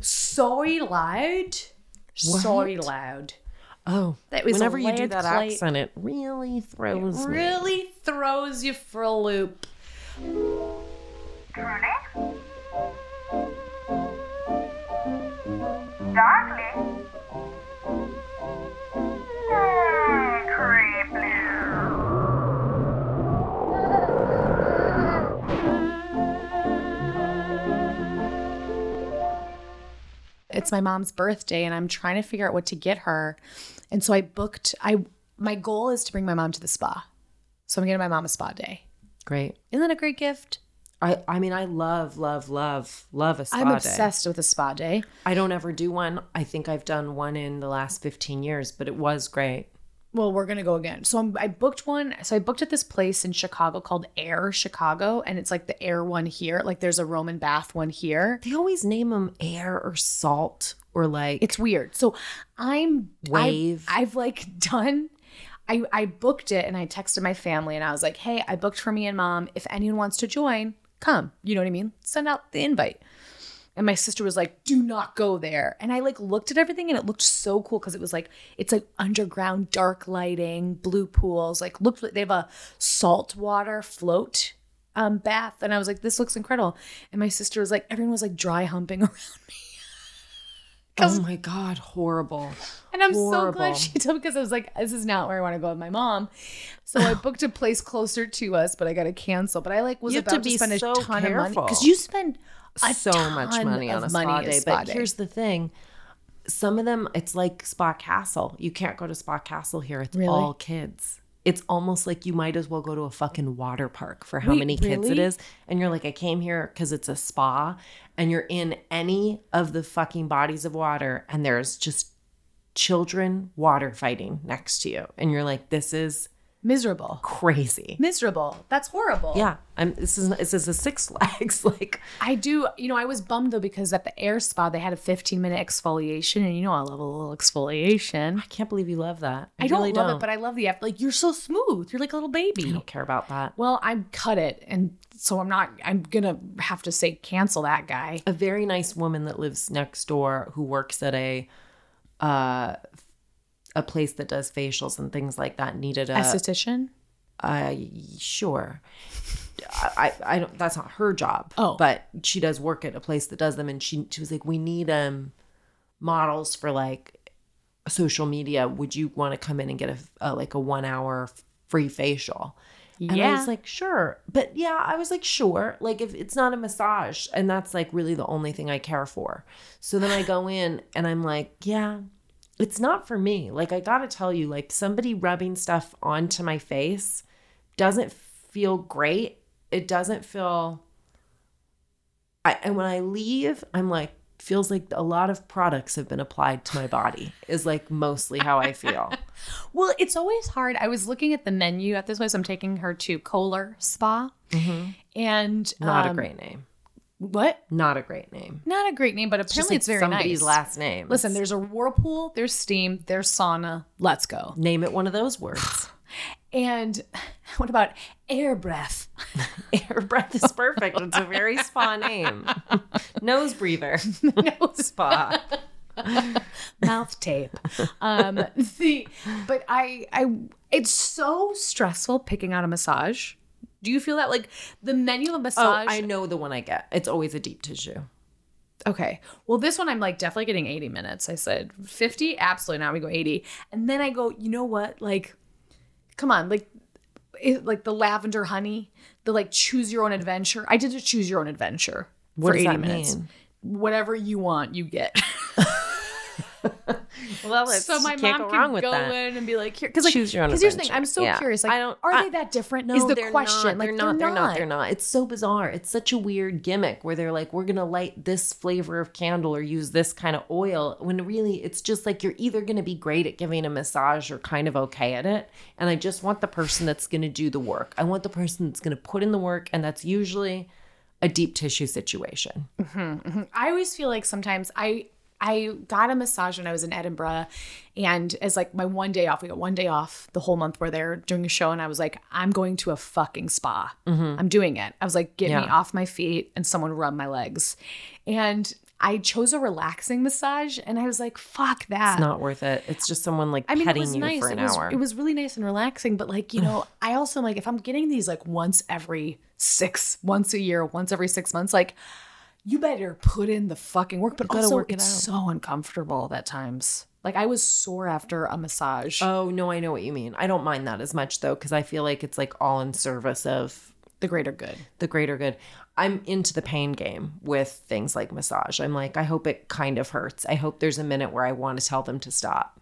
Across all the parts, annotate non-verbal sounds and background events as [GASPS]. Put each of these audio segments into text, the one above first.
so loud. So loud. Oh, That was whenever you do that plate. accent, it really throws me. Really throws you for a loop. Truly? Darkly? It's my mom's birthday and I'm trying to figure out what to get her. And so I booked I my goal is to bring my mom to the spa. So I'm getting my mom a spa day. Great. Isn't that a great gift? I, I mean, I love, love, love, love a spa day. I'm day. obsessed with a spa day. I don't ever do one. I think I've done one in the last 15 years, but it was great. Well, we're gonna go again. So I'm, I booked one. So I booked at this place in Chicago called Air Chicago, and it's like the Air one here. Like there's a Roman bath one here. They always name them air or salt or like It's weird. So I'm Wave. I've, I've like [LAUGHS] done. I I booked it and I texted my family and I was like, hey, I booked for me and mom. If anyone wants to join, come. You know what I mean? Send out the invite. And my sister was like, do not go there. And I like looked at everything and it looked so cool because it was like, it's like underground dark lighting, blue pools, like looked like they have a saltwater float um bath. And I was like, this looks incredible. And my sister was like, everyone was like dry humping [LAUGHS] around me. [LAUGHS] oh my god, horrible. And I'm so glad [LAUGHS] she told me because I was like, this is not where I want to go with my mom. So I [SIGHS] booked a place closer to us, but I got to cancel. But I like was You about to to, spend a so ton of money because you spend a so much money on a spa money at day. spa But here's the thing. Some of them, it's like Spa Castle. You can't go to Spa Castle here. It's Really? all kids. It's almost like you might as well go to a fucking water park for how Wait, many kids it really? is. And you're like, I came here because it's a spa, and you're in any of the fucking bodies of water, and there's just children water fighting next to you. And you're like, this is miserable, crazy. miserable. That's horrible. Yeah. I'm this is this is a six flags. [LAUGHS] like I do. You know, I was bummed though because at the air spa they had a 15 minute exfoliation, and you know I love a little exfoliation. I can't believe you love that. I don't really love it, but I love the like you're so smooth. You're like a little baby. I don't care about that. Well, I cut it, and so I'm not. I'm gonna have to say cancel that guy. a very nice woman that lives next door who works at a uh a place that does facials and things like that needed a Esthetician. uh sure I, I don't that's not her job Oh. but she does work at a place that does them and she she was like we need um models for like social media would you want to come in and get a, a like a one hour free facial and I was like, sure. But yeah, I was like, sure. Like, if it's not a massage, and that's like really the only thing I care for. So then I go in and I'm like, yeah, it's not for me. Like, I gotta tell you, like, somebody rubbing stuff onto my face doesn't feel great. It doesn't feel. I, and when I leave, I'm like, feels like a lot of products have been applied to my body, is like mostly how I feel. [LAUGHS] Well, it's always hard. I was looking at the menu at this place. I'm taking her to Kohler Spa, and Not a um, great name. What? Not a great name. Not a great name, but apparently like it's very somebody's nice. last name. Listen, there's a whirlpool, there's steam, there's sauna. Let's go. name it one of those words. [SIGHS] And [LAUGHS] what about air breath? [LAUGHS] Air breath is perfect. It's a very spa [LAUGHS] name. Nose breather. Nose spa. mouth tape. Um, the but I I it's so stressful picking out a massage. Do you feel that like the menu of a Oh. I know the one I get. It's always a deep tissue. Okay. Well, this one I'm like definitely getting 80 minutes. I said 50, absolutely not. We go 80. And then I go, you know what? Like, come on, like it, like the lavender honey, the like choose your own adventure. I did a choose your own adventure What for does 80 that minutes. mean? Whatever you want, you get. [LAUGHS] [LAUGHS] Well, so my mom can go that. in and be like, here, because like, Choose your own Because here's the thing. I'm so Yeah. curious. Like, I don't- are I- they that different? No, Is the they're question? Not. Like, they're not. They're not. They're not. It's so bizarre. It's such a weird gimmick where they're like, we're gonna light this flavor of candle or use this kind of oil. When really, it's just like you're either gonna be great at giving a massage or kind of okay at it. And I just want the person that's gonna do the work. I want the person that's gonna put in the work, and that's usually a deep tissue situation. Mm-hmm, mm-hmm. I always feel like sometimes I I got a massage when I was in Edinburgh, and as like my one day off, we got one day off the whole month. We're there doing a show, and I was like, I'm going to a fucking spa. Mm-hmm. I'm doing it. I was like, get me off my feet, and someone rub my legs, and I chose a relaxing massage and I was like, fuck that. It's not worth it. It's just someone like I mean, it petting was you nice. for an it was hour. it was really nice and relaxing, but like, you know, I also like if I'm getting these like once every six, once a year, once every six months, like you better put in the fucking work. But gotta also work it it's out. so uncomfortable at times. Like I was sore after a massage. oh no, I know what you mean. I don't mind that as much though, because I feel like it's like all in service of the greater good. the greater good. I'm into the pain game with things like massage. I'm like, I hope it kind of hurts. I hope there's a minute where I want to tell them to stop.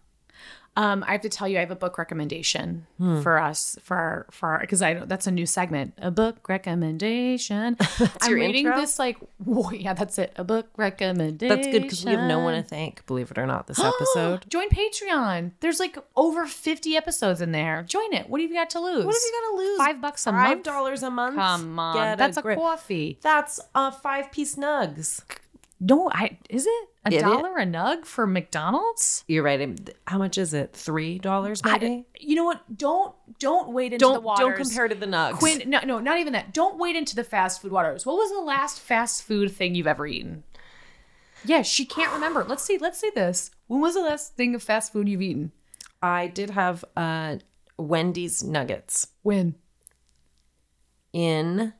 Um, I have to tell you, I have a book recommendation Hmm. for us for our, for our because I know that's a new segment. A book recommendation. [LAUGHS] I'm reading intro? this like, [LAUGHS] whoa, yeah, that's it. A book recommendation. That's good because we have no one to thank, believe it or not, this [GASPS] episode. Join Patreon. There's like over 50 episodes in there. Join it. What have you got to lose? What have you got to lose? Five bucks a Five month. dollars a month. Come on, Get that's a, grip. coffee. That's a five piece nugs. No, I is it a dollar a nug for McDonald's? You're right. How much is it? Three dollars maybe. I, you know what? Don't don't wait into the don't waters. don't compare to the nugs. Quinn, no, no, not even that. Don't wait into the fast food waters. What was the last fast food thing you've ever eaten? Yeah, she can't remember. Let's see. Let's see this. When was the last thing of fast food you've eaten? I did have uh, Wendy's nuggets When? in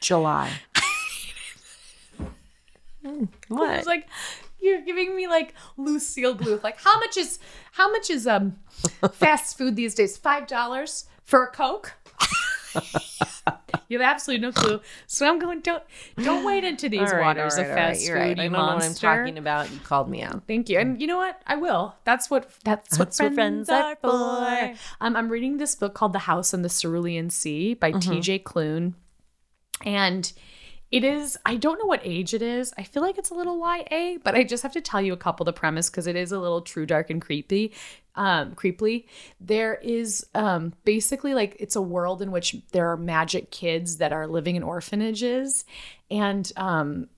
July. Hmm, I was like, you're giving me like Lucille Bluth. Like, how much is how much is um [LAUGHS] fast food these days? Five dollars for a Coke? you have absolutely no clue. So I'm going. Don't don't wade into these right, waters all of right, fast you're food. right. you I don't know what I'm talking about. You called me out. Thank you. And you know what? I will. That's what that's, what, That's what friends, friends are for. Um, I'm reading this book called The House in the Cerulean Sea by T.J. Klune, and it is. I don't know what age it is. I feel like it's a little YA, but I just have to tell you a couple the premise because it is a little true, dark, and creepy. Um, creepily, there is um basically like it's a world in which there are magic kids that are living in orphanages, and um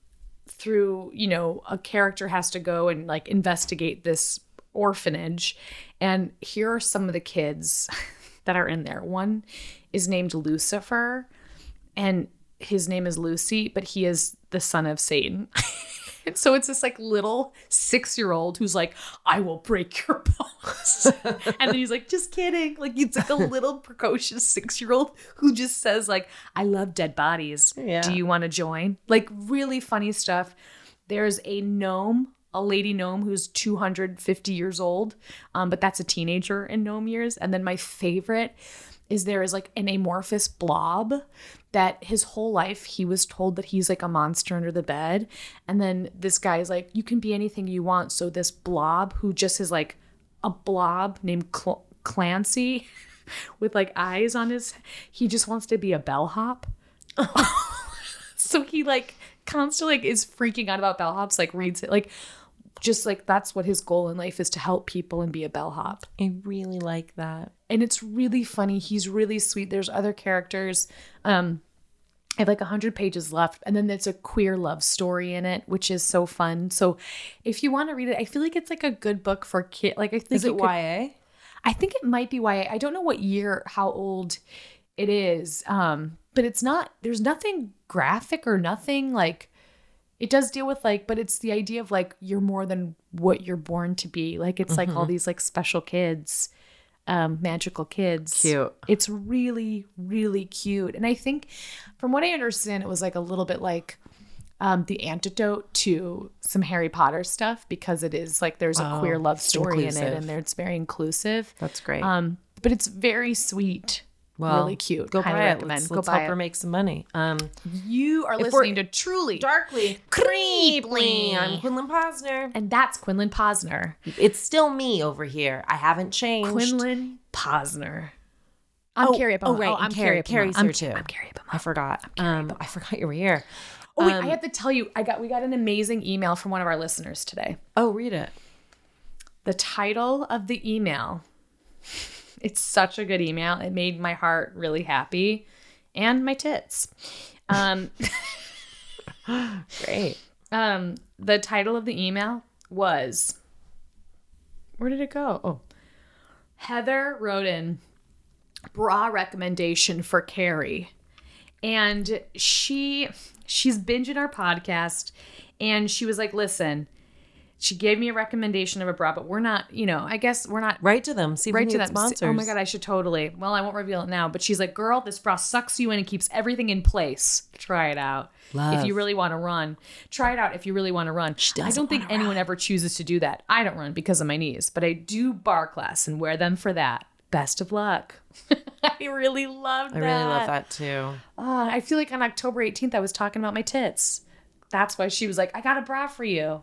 through you know a character has to go and like investigate this orphanage and here are some of the kids [LAUGHS] that are in there one is named lucifer and his name is lucy but he is the son of satan [LAUGHS] And so it's this like little six year old who's like, I will break your bones. [LAUGHS] and then he's like, just kidding. Like it's like a [LAUGHS] little precocious six year old who just says, like, I love dead bodies. Yeah. Do you want to join? Like really funny stuff. There's a gnome, a lady gnome who's 250 years old, um, but that's a teenager in gnome years. And then my favorite is there is like an amorphous blob that his whole life he was told that he's like a monster under the bed. And then this guy is like, you can be anything you want. So this blob who just is like a blob named Cl- Clancy [LAUGHS] with like eyes on his, he just wants to be a bellhop. [LAUGHS] so he like constantly like is freaking out about bellhops, like reads it like just like that's what his goal in life is to help people and be a bellhop I really like that. And it's really funny. He's really sweet. There's other characters. Um, I have like 100 pages left, and then there's a queer love story in it, which is so fun. So, if you want to read it, I feel like it's like a good book for kid. Like I think Is it you could- YA? I think it might be YA. I don't know what year, how old it is. Um, but it's not. There's nothing graphic or nothing like. It does deal with like, but it's the idea of like you're more than what you're born to be. Like it's like all these like special kids, um, magical kids. Cute. It's really, really cute. And I think from what I understand, it was like a little bit like um, the antidote to some Harry Potter stuff because it is like there's a queer love story in it and it's very inclusive. That's great. Um, but it's very sweet. Well, really cute. Go Highly buy it. recommend. Let's, Go let's buy help it. her make some money. Um, You are listening to Truly darkly creeply. I'm Quinlan Posner. And that's Quinlan Posner. It's still me over here. I haven't changed. Quinlan Posner. I'm Oh, Kerry oh, right, Oh, I'm Kerry-. Kerry's I'm, here, too. I'm Kerry. I forgot. Um, I forgot you were here. Oh wait, Um, I have to tell you, I got we got an amazing email from one of our listeners today. Oh, read it. The title of the email. It's such a good email. It made my heart really happy and my tits. Um Great. um the title of the email was Where did it go? Oh. Heather wrote in bra recommendation for Kerry. and she she's binging our podcast and she was like listen she gave me a recommendation of a bra but we're not you know i guess we're not Write to them. See if right we to them sponsors. oh my god i should totally well i won't reveal it now but she's like girl this bra sucks you in and keeps everything in place try it out if you really want to run try it out if you really want to run i don't think anyone ever chooses to do that i don't run because of my knees but i do bar class and wear them for that best of luck [LAUGHS] i really love that. I really love that too. Ah, I feel like on October 18th, I was talking about my tits. That's why she was like, I got a bra for you.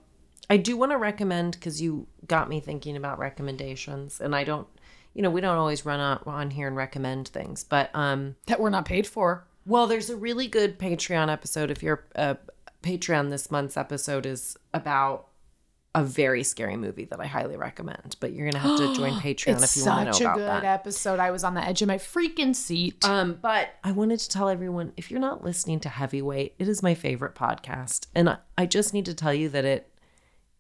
I do want to recommend because you got me thinking about recommendations, and I don't, you know, we don't always run on, on here and recommend things, but um, That we're not paid for. well, there's a really good Patreon episode. If you're a Patreon, this month's episode is about a very scary movie that I highly recommend. But you're gonna have to join [GASPS] Patreon if you want to know about that. such a good episode. I was on the edge of my freaking seat. Um, but I wanted to tell everyone if you're not listening to Heavyweight, it is my favorite podcast, and I, I just need to tell you that it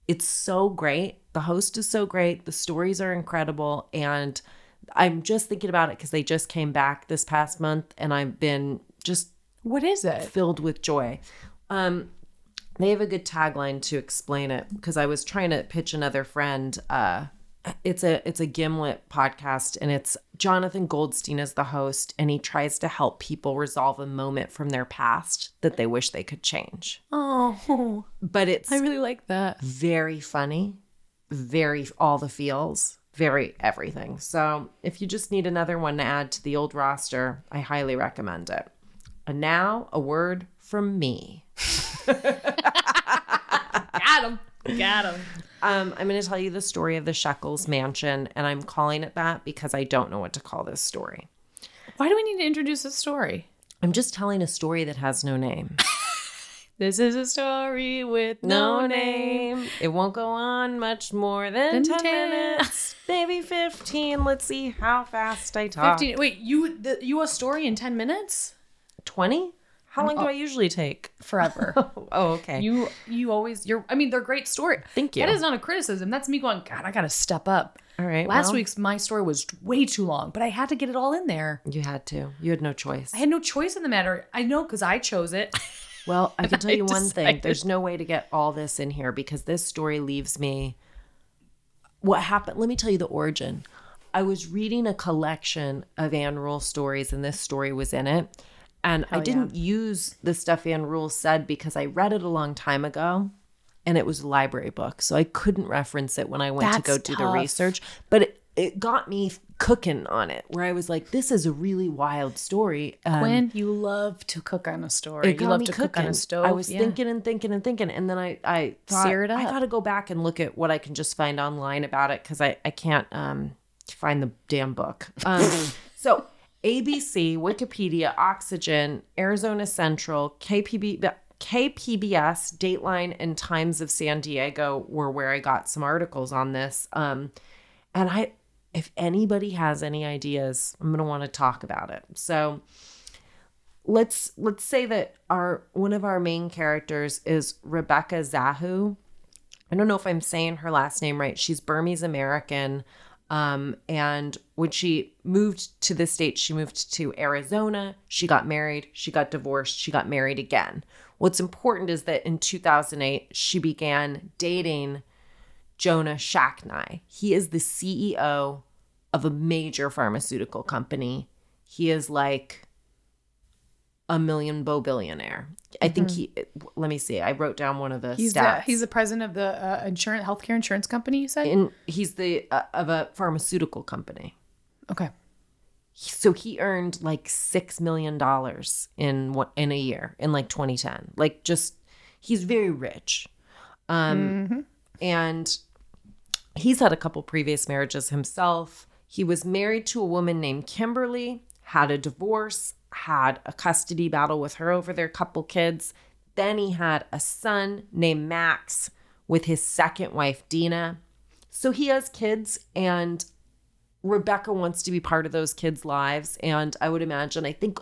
it's so great. The host is so great. The stories are incredible, and I'm just thinking about it because they just came back this past month, and I've been just what is it? filled with joy. Um, they have a good tagline to explain it because I was trying to pitch another friend. Uh, it's a it's a Gimlet podcast, and it's Jonathan Goldstein is the host, and he tries to help people resolve a moment from their past that they wish they could change. Oh, But it's I really like that. very funny, very all the feels, very everything. So if you just need another one to add to the old roster, I highly recommend it. And now a word from me. [LAUGHS] Got him. Got him. Um, I'm going to tell you the story of the Shekels mansion, and I'm calling it that because I don't know what to call this story. Why do we need to introduce a story? I'm just telling a story that has no name. [LAUGHS] This is a story with No name. It won't go on much more than Than 10 10. minutes, [LAUGHS] maybe 15. Let's see how fast I talk. 15. Wait, you the, you a story in 10 minutes? 20? How long do oh. I usually take? Forever. [LAUGHS] Oh, okay. you you always you're I mean they're great story. Thank you. That is not a criticism. That's me going, God, I gotta step up. All right. Last well, week's my story was way too long, but I had to get it all in there. You had to. You had no choice. I had no choice in the matter. I know because I chose it. [LAUGHS] Well, I can [LAUGHS] tell I you one thing. There's no way to get all this in here because this story leaves me. What happened? Let me tell you the origin. I was reading a collection of Ann Rule stories, and this story was in it. And I didn't use the stuff Ann Rule said because I read it a long time ago and it was a library book. So I couldn't reference it when I went to That's go do the research. But it, it got me cooking on it, where I was like, this is a really wild story. Um, When you love to cook on a story, you love to cook on a stove. I was Yeah. thinking and thinking and thinking, and then I I thought Sear it I got to go back and look at what I can just find online about it because I I can't um find the damn book. Um, [LAUGHS] so ABC, Wikipedia, Oxygen, Arizona Central, KPB. KPBS, Dateline, and Times of San Diego were where I got some articles on this. Um, and I, if anybody has any ideas, I'm gonna want to talk about it. So, let's let's say that our one of our main characters is Rebecca Zahau. I don't know if I'm saying her last name right. She's Burmese American. Um, and when she moved to the state, she moved to Arizona. She got married, she got divorced, she got married again. What's important is that in 2008, she began dating Jonah Shacknai. He is the CEO of a major pharmaceutical company. He is like a million bow billionaire. I think he. Let me see. I wrote down one of the He's the stats. he's the president of the uh, insurance healthcare insurance company. You said and he's the uh, of a pharmaceutical company. okay. So he earned like six million dollars in what in a year in like 2010. Like just he's very rich. Um and he's had a couple previous marriages himself. He was married to a woman named Kimberly, had a divorce, had a custody battle with her over their couple kids. Then he had a son named Max with his second wife, Dina. So he has kids, and Rebecca wants to be part of those kids' lives. And I would imagine, I think,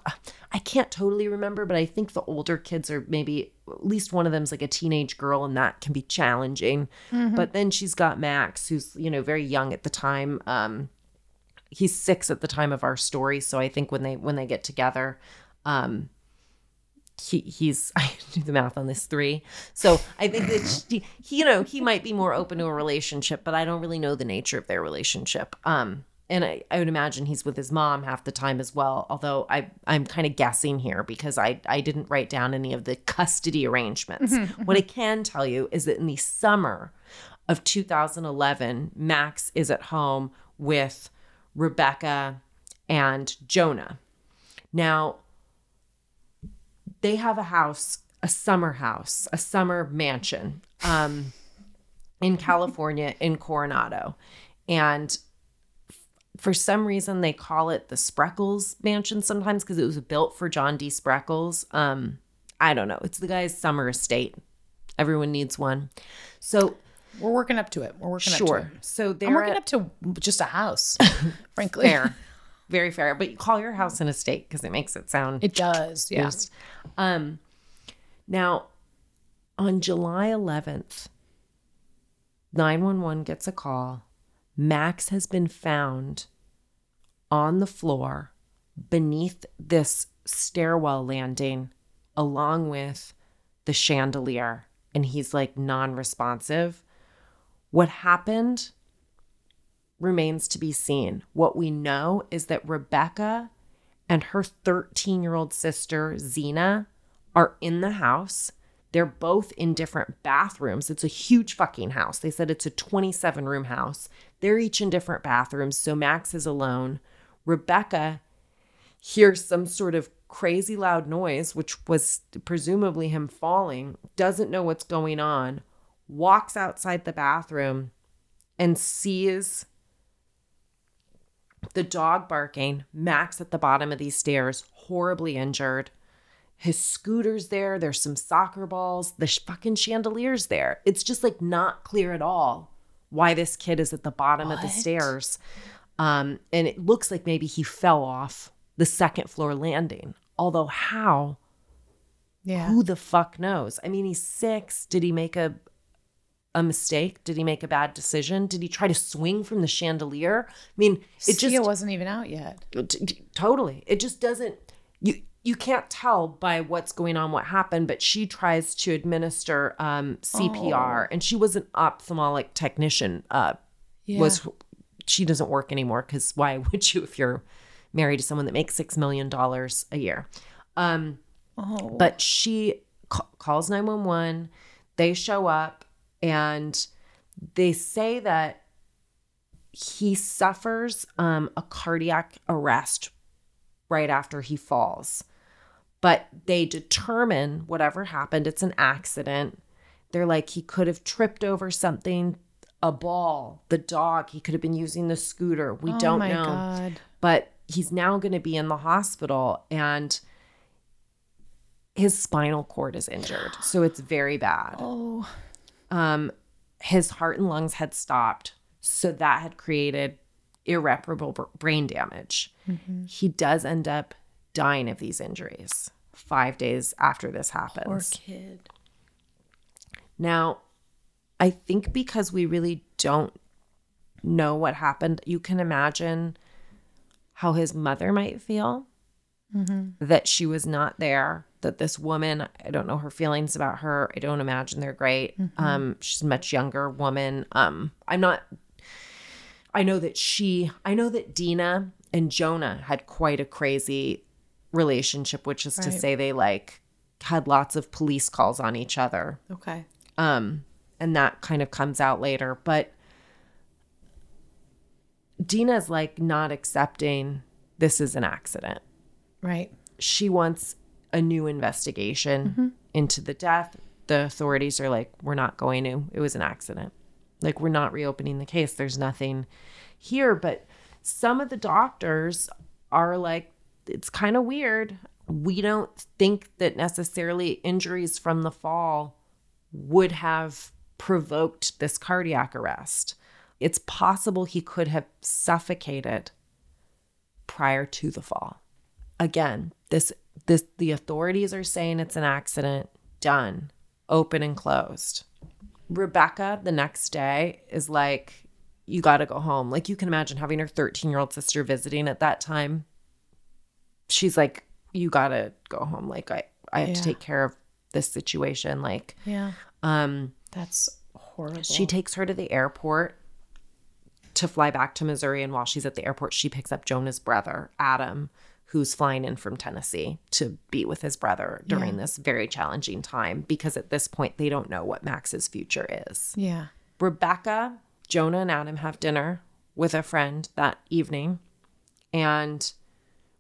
I can't totally remember, but I think the older kids are maybe, at least one of them's like a teenage girl, and that can be challenging. But then she's got Max, who's, you know, very young at the time. Um, he's six at the time of our story. So I think when they, when they get together, um, he he's [LAUGHS] I do the math on this three. So I think that she, he, you know he might be more open to a relationship, but I don't really know the nature of their relationship. Um, and I, I would imagine he's with his mom half the time as well. Although I I'm kind of guessing here because I I didn't write down any of the custody arrangements. [LAUGHS] What I can tell you is that in the summer of 2011, Max is at home with Rebecca and Jonah. Now, they have a house, a summer house, a summer mansion um, in [LAUGHS] California, in Coronado. And for some reason, they call it the Spreckels Mansion sometimes because it was built for John D. Spreckels. Um, I don't know. It's the guy's summer estate. Everyone needs one. So, We're working up to it. We're working up to sure. it. So they're I'm working at- up to just a house, [LAUGHS] frankly. fair, very fair. But you call your house an estate because it makes it sound It does. Yeah. Just- Um, now, on July 11th, 911 gets a call. Max has been found on the floor beneath this stairwell landing, along with the chandelier. And he's like non responsive. What happened remains to be seen. What we know is that Rebecca and her 13 year old sister, Xena, are in the house. They're both in different bathrooms. It's a huge fucking house. They said it's a 27 room house. They're each in different bathrooms. So Max is alone. Rebecca hears some sort of crazy loud noise, which was presumably him falling, doesn't know what's going on, walks outside the bathroom and sees the dog barking, Max at the bottom of these stairs, horribly injured. His scooter's there. There's some soccer balls. The sh- fucking chandelier's there. It's just like not clear at all why this kid is at the bottom of the stairs. Um, and it looks like maybe he fell off the second floor landing. Although, how? Yeah. Who the fuck knows? I mean, he's six. Did he make a a mistake? Did he make a bad decision? Did he try to swing from the chandelier? I mean, it just Sia wasn't even out yet. T- t- totally it just doesn't you you can't tell by what's going on what happened but she tries to administer um cpr and she was an ophthalmic technician uh Yeah. was she doesn't work anymore because why [LAUGHS] would you if you're married to someone that makes six million dollars a year um Oh. but she ca- calls 911 they show up and they say that he suffers um, a cardiac arrest right after he falls but they determine whatever happened it's an accident they're like he could have tripped over something a ball the dog he could have been using the scooter we oh don't know God. but he's now going to be in the hospital and his spinal cord is injured so it's very bad Oh. Um his heart and lungs had stopped so that had created irreparable br- brain damage. He does end up dying of these injuries 5 days after this happens. Poor kid. now, I think because we really don't know what happened, you can imagine how his mother might feel that she was not there, that this woman, I don't know her feelings about her. I don't imagine they're great. Um, she's a much younger woman. Um, I'm not I know that she, I know that Dina and Jonah had quite a crazy relationship, which is to say they like had lots of police calls on each other Okay. um and that kind of comes out later but dina's like not accepting this is an accident Right. she wants a new investigation mm-hmm. into the death. The authorities are like we're not going to. It was an accident. Like we're not reopening the case. There's nothing here. But some of the doctors are like it's kind of weird. We don't think that necessarily injuries from the fall would have provoked this cardiac arrest. It's possible he could have suffocated prior to the fall. Again this this the authorities are saying it's an accident done open and closed rebecca the next day is like you got to go home like you can imagine having her 13 year old sister visiting at that time she's like you got to go home like i I have to take care of this situation. Like, Yeah. um, That's horrible. she takes her to the airport to fly back to Missouri. And while she's at the airport, she picks up Jonah's brother, Adam, who's flying in from Tennessee to be with his brother during this very challenging time because at this point, they don't know what Max's future is. Yeah. Rebecca, Jonah, and Adam have dinner with a friend that evening. And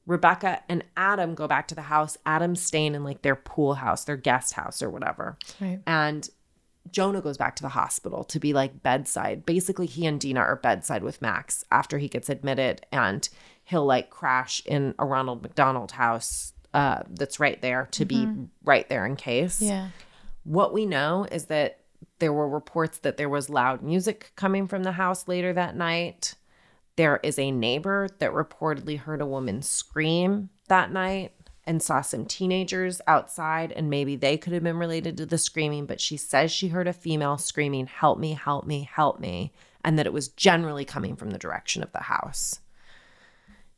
Rebecca and Adam go back to the house. Adam's staying in like their pool house, their guest house or whatever. Right. And Jonah goes back to the hospital to be like bedside. Basically, he and Dina are bedside with Max after he gets admitted, and he'll like crash in a Ronald McDonald house uh, that's right there to be right there in case. Yeah. What we know is that there were reports that there was loud music coming from the house later that night. There is a neighbor that reportedly heard a woman scream that night and saw some teenagers outside, and maybe they could have been related to the screaming, but she says she heard a female screaming, Help me, help me, help me, and that it was generally coming from the direction of the house.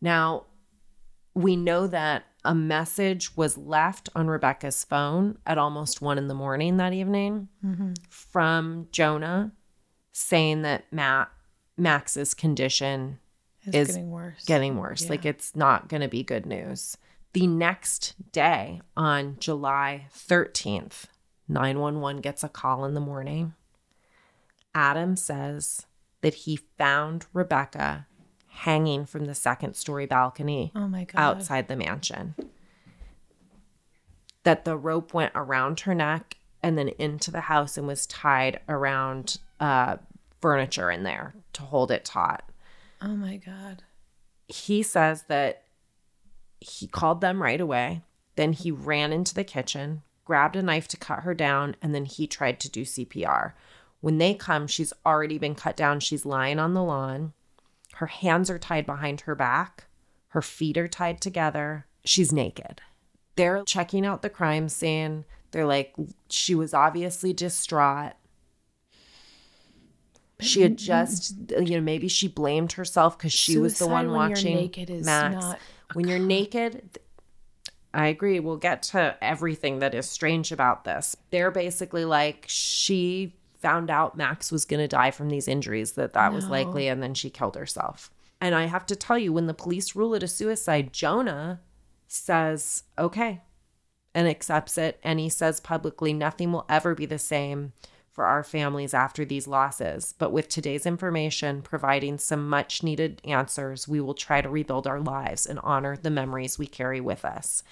Now, we know that a message was left on Rebecca's phone at almost one in the morning that evening mm-hmm. from Jonah saying that Matt Max's condition It's is getting worse. getting worse. Yeah. Like it's not going to be good news. The next day on July 13th, 911 gets a call in the morning. Adam says that he found Rebecca hanging from the second story balcony oh my god. outside the mansion. That the rope went around her neck and then into the house and was tied around uh, furniture in there to hold it taut. Oh my god. He says that he called them right away. Then he ran into the kitchen, grabbed a knife to cut her down, and then he tried to do CPR. When they come, she's already been cut down. She's lying on the lawn. Her hands are tied behind her back. Her feet are tied together. She's naked. They're checking out the crime scene. They're like, she was obviously distraught. She had just, you know, maybe she blamed herself because she was the one when you're watching Max. not when you're naked, I agree. We'll get to everything that is strange about this. They're basically like she found out Max was going to die from these injuries, that that was likely, and then she killed herself. And I have to tell you, when the police rule it a suicide, Jonah says, okay, and accepts it. And he says publicly, nothing will ever be the same for our families after these losses. But with today's information providing some much needed answers, we will try to rebuild our lives and honor the memories we carry with us.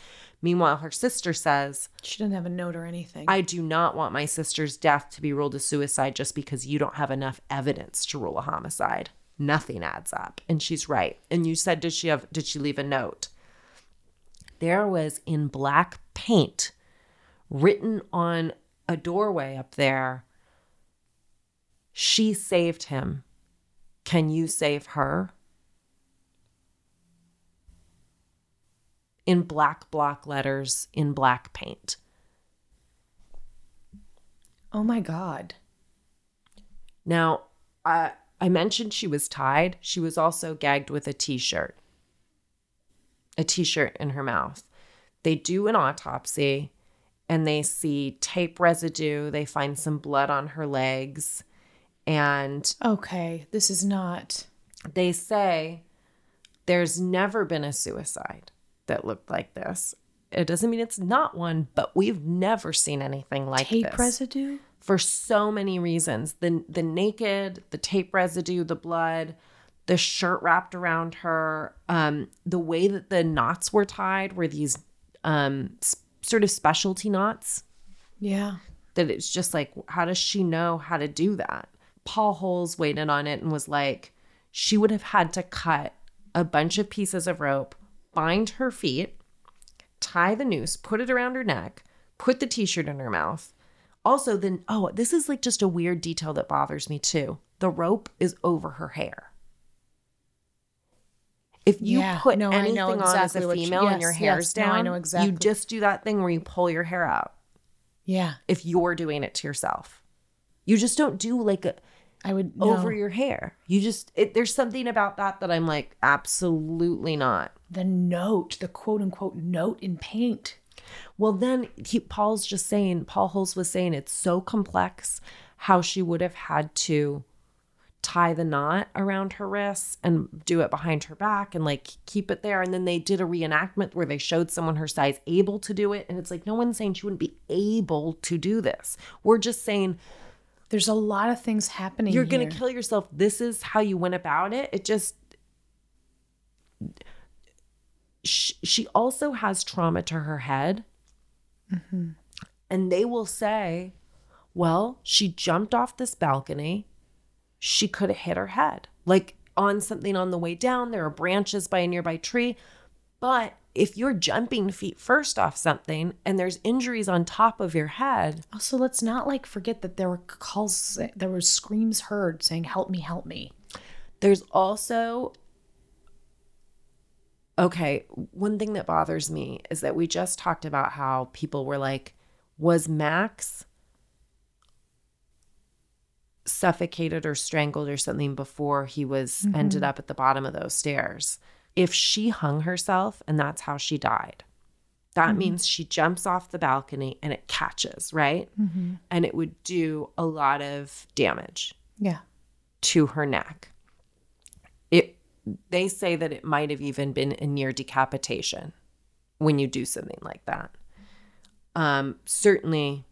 Meanwhile, her sister says, She didn't have a note or anything. I do not want my sister's death to be ruled a suicide just because you don't have enough evidence to rule a homicide. Nothing adds up. And she's right. And you said, did she have, did she leave a note? There was in black paint written on a doorway up there, she saved him. Can you save her? In black block letters in black paint. oh my god. Now, I I mentioned she was tied. She was also gagged with a t-shirt. A t-shirt in her mouth. They do an autopsy and they see tape residue. They find some blood on her legs and Okay, this is not. they say there's never been a suicide that looked like this. It doesn't mean it's not one, but we've never seen anything like Tape this residue? for so many reasons. The the naked, the tape residue, the blood, the shirt wrapped around her, um, the way that the knots were tied were these um, s- sort of specialty knots Yeah. that it's just like, how does she know how to do that? Paul Holes weighed in on it and was like, she would have had to cut a bunch of pieces of rope, bind her feet, tie the noose, put it around her neck, put the t shirt in her mouth. Also, then, oh, this is like just a weird detail that bothers me too. The rope is over her hair. If you Yeah, put no, anything know on as a what you- female and your yes, hair's yes, no, down, I know exactly. you just do that thing where you pull your hair out Yeah. if you're doing it to yourself. You just don't do like a I would no. over your hair. You just it, there's something about that that I'm like absolutely not. the note, the quote unquote note in paint. Well, then he, Paul's just saying, Paul Holes was saying it's so complex how she would have had to tie the knot around her wrists and do it behind her back and like keep it there. And then they did a reenactment where they showed someone her size able to do it. And it's like, no one's saying she wouldn't be able to do this. We're just saying, There's a lot of things happening. you're going to kill yourself. This is how you went about it. It just. She also has trauma to her head. Mm-hmm. And they will say, well, she jumped off this balcony. She could have hit her head, like on something on the way down. There are branches by a nearby tree. But if you're jumping feet first off something and there's injuries on top of your head, Also, let's not like forget that there were calls, there were screams heard saying, "Help me, help me." There's also okay, one thing that bothers me is that we just talked about how people were like, was Max suffocated or strangled or something before he was mm-hmm. ended up at the bottom of those stairs? If she hung herself and that's how she died, that means she jumps off the balcony and it catches, right? And it would do a lot of damage Yeah. to her neck. It they say that it might have even been a near decapitation when you do something like that. Um, certainly,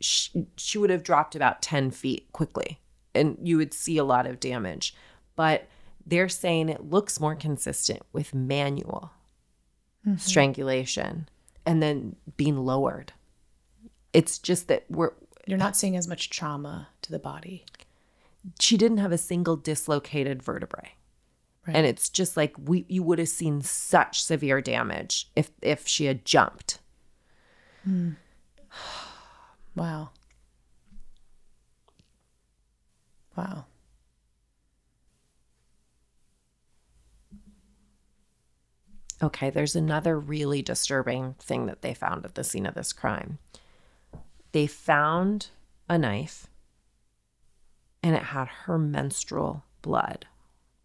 she, she would have dropped about 10 feet quickly and you would see a lot of damage. But they're saying it looks more consistent with manual mm-hmm. strangulation and then being lowered. It's just that we're You're not seeing as much trauma to the body. she didn't have a single dislocated vertebrae. Right. And it's just like we you would have seen such severe damage if if she had jumped. Hmm. Wow. Wow. Okay, there's another really disturbing thing that they found at the scene of this crime. They found a knife and it had her menstrual blood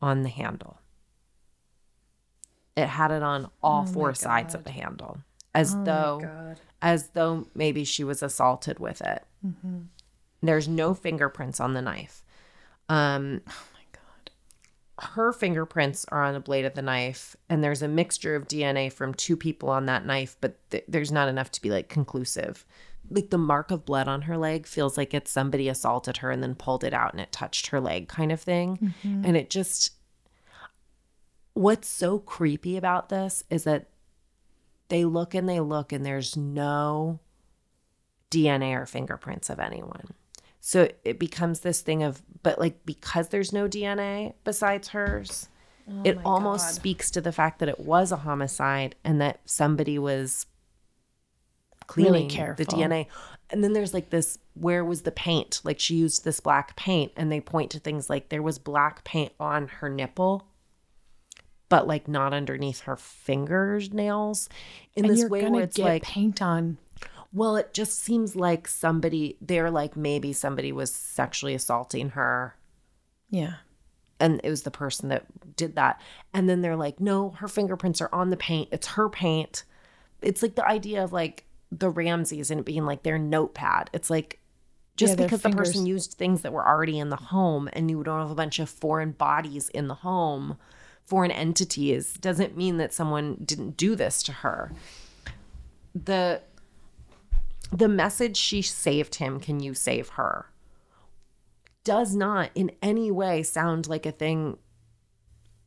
on the handle. It had it on all four sides of the handle as though as though maybe she was assaulted with it. There's no fingerprints on the knife. Um, Oh. Her fingerprints are on the blade of the knife, and there's a mixture of DNA from two people on that knife, but th- there's not enough to be like conclusive. Like the mark of blood on her leg feels like it's somebody assaulted her and then pulled it out and it touched her leg, kind of thing. Mm-hmm. And it just, what's so creepy about this is that they look and they look, and there's no DNA or fingerprints of anyone. So it becomes this thing of, but like because there's no DNA besides hers, oh it almost speaks to the fact that it was a homicide and that somebody was cleaning the careful. DNA. And then there's like this where was the paint? Like she used this black paint and they point to things like there was black paint on her nipple. But like not underneath her fingernails, in And this you're way where it's get like paint on. Well, it just seems like somebody, they're like maybe somebody was sexually assaulting her Yeah. and it was the person that did that. And then they're like, no, her fingerprints are on the paint. It's her paint. It's like the idea of like the Ramseys and it being like their notepad. It's like just Yeah, because the person used things that were already in the home and you don't have a bunch of foreign bodies in the home, foreign entities, doesn't mean that someone didn't do this to her. The the message she saved him, can you save her? Does not in any way sound like a thing.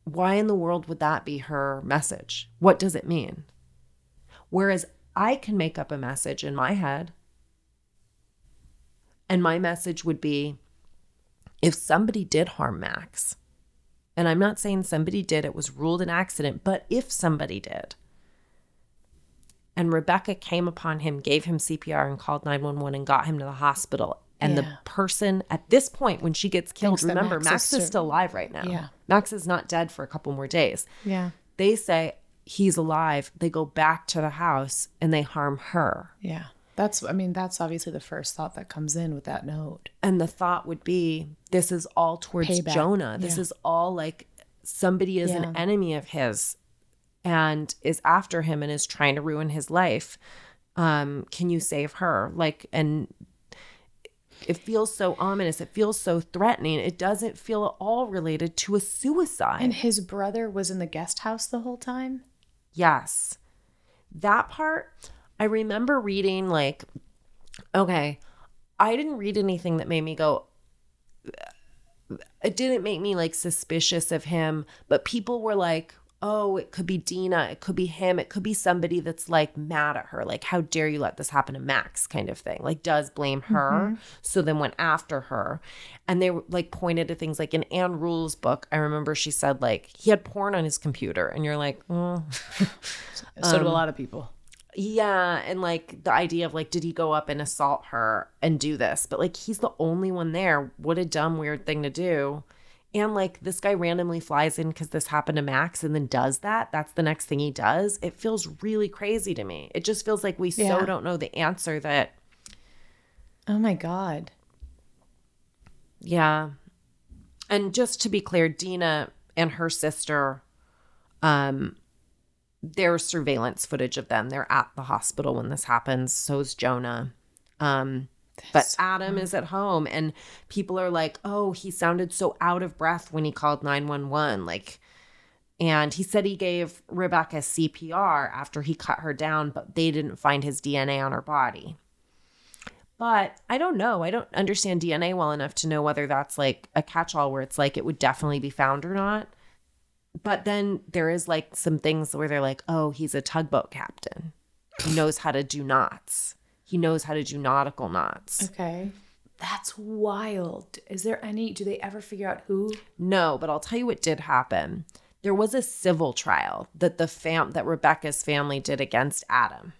Why in the world would that be her message? What does it mean? Whereas I can make up a message in my head. And my message would be if somebody did harm Max, and I'm not saying somebody did, it was ruled an accident, but if somebody did, and Rebecca came upon him, gave him CPR, and called 911 and got him to the hospital. And the person at this point, when she gets killed, remember, Max Max, is is still alive right now. Yeah. Max is not dead for a couple more days. Yeah. They say he's alive. They go back to the house and they harm her. Yeah. That's, I mean, that's obviously the first thought that comes in with that note. And the thought would be this is all towards Payback. Jonah. This Yeah. is all like somebody is Yeah. an enemy of his. And is after him and is trying to ruin his life. Um, can you save her? Like, and it feels so ominous. It feels so threatening. It doesn't feel at all related to a suicide. And his brother was in the guest house the whole time? Yes. That part, I remember reading, like, okay, I didn't read anything that made me go, it didn't make me like suspicious of him, but people were like, oh, it could be Dina, it could be him, it could be somebody that's like mad at her, like, how dare you let this happen to Max, kind of thing, like, does blame her. Mm-hmm. So then went after her. And they like pointed to things like in Ann Rule's book, I remember she said, like, he had porn on his computer. And you're like, oh. [LAUGHS] So do a um, lot of people. Yeah, and like the idea of like, did he go up and assault her and do this? But like, he's the only one there. What a dumb, weird thing to do. And like, this guy randomly flies in because this happened to Max and then does that. That's the next thing he does. It feels really crazy to me. It just feels like we Yeah. so don't know the answer that, Oh my God. yeah. And just to be clear, Dina and her sister, um, there's surveillance footage of them. They're at the hospital when this happens. So is Jonah. Um, but Adam is at home, and people are like, "Oh, he sounded so out of breath when he called nine one one." Like, and he said he gave Rebecca CPR after he cut her down, but they didn't find his DNA on her body. But I don't know. I don't understand DNA well enough to know whether that's like a catch all where it's like it would definitely be found or not. But then there is like some things where they're like, oh, he's a tugboat captain. He knows how to do knots. He knows how to do nautical knots. Okay. That's wild. Is there any, do they ever figure out who? No, but I'll tell you what did happen. There was a civil trial that the fam that Rebecca's family did against Adam.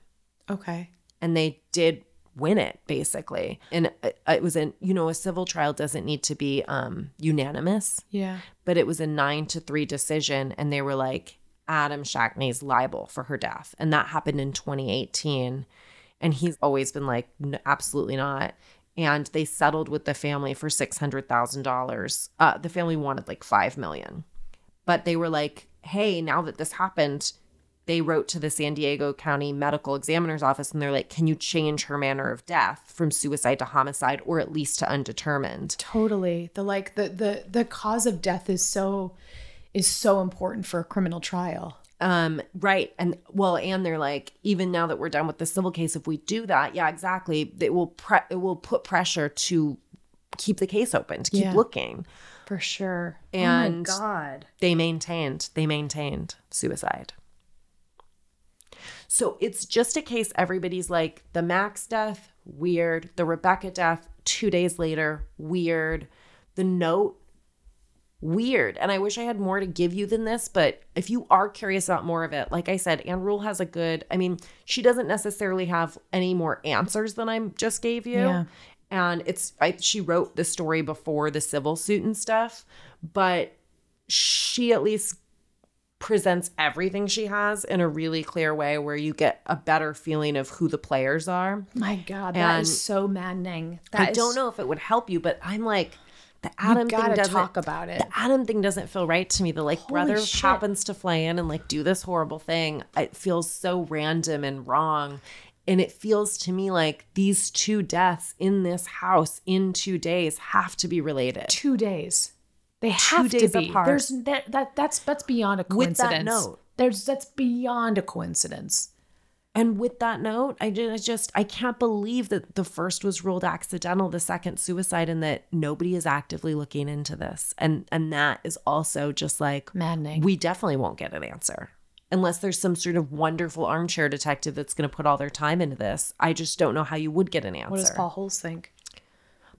Okay. and they did win it basically and it, it was an you know a civil trial doesn't need to be um unanimous Yeah. but it was a 9 to 3 decision and they were like Adam Shacknai's liable for her death and that happened in 2018 and he's always been like "N- absolutely not and they settled with the family for $600,000 uh the family wanted like 5 million but they were like hey now that this happened they wrote to the San Diego County Medical Examiner's Office and they're like, can you change her manner of death from suicide to homicide or at least to undetermined? Totally. The like the the the cause of death is so is so important for a criminal trial. Um, right. And well, and they're like, even now that we're done with the civil case, if we do that, yeah, exactly, it will pre- it will put pressure to keep the case open, to keep Yeah. looking. For sure. And- oh my god. They maintained, they maintained suicide. So it's just a case everybody's like the Max death, weird. The Rebecca death, two days later, weird. The note, weird. And I wish I had more to give you than this, but if you are curious about more of it, like I said, Ann Rule has a good, I mean, she doesn't necessarily have any more answers than I just gave you. Yeah. And it's, I, she wrote the story before the civil suit and stuff, but she at least presents everything she has in a really clear way where you get a better feeling of who the players are. My god, that And is so maddening. I That is- don't know if it would help you, but I'm like, the Adam thing gotta doesn't talk about it. the Adam thing doesn't feel right to me. The like brother shit. happens to fly in and like do this horrible thing. It feels so random and wrong. And it feels to me like these two deaths in this house in two days have to be related. Two days. They have days to be. apart. There's that, that that's that's beyond a coincidence. With that note. There's that's beyond a coincidence. And with that note, I just, I can't believe that the first was ruled accidental, the second suicide, and that nobody is actively looking into this. And and that is also just like Maddening. we definitely won't get an answer unless there's some sort of wonderful armchair detective that's going to put all their time into this. I just don't know how you would get an answer. What does Paul Holes think?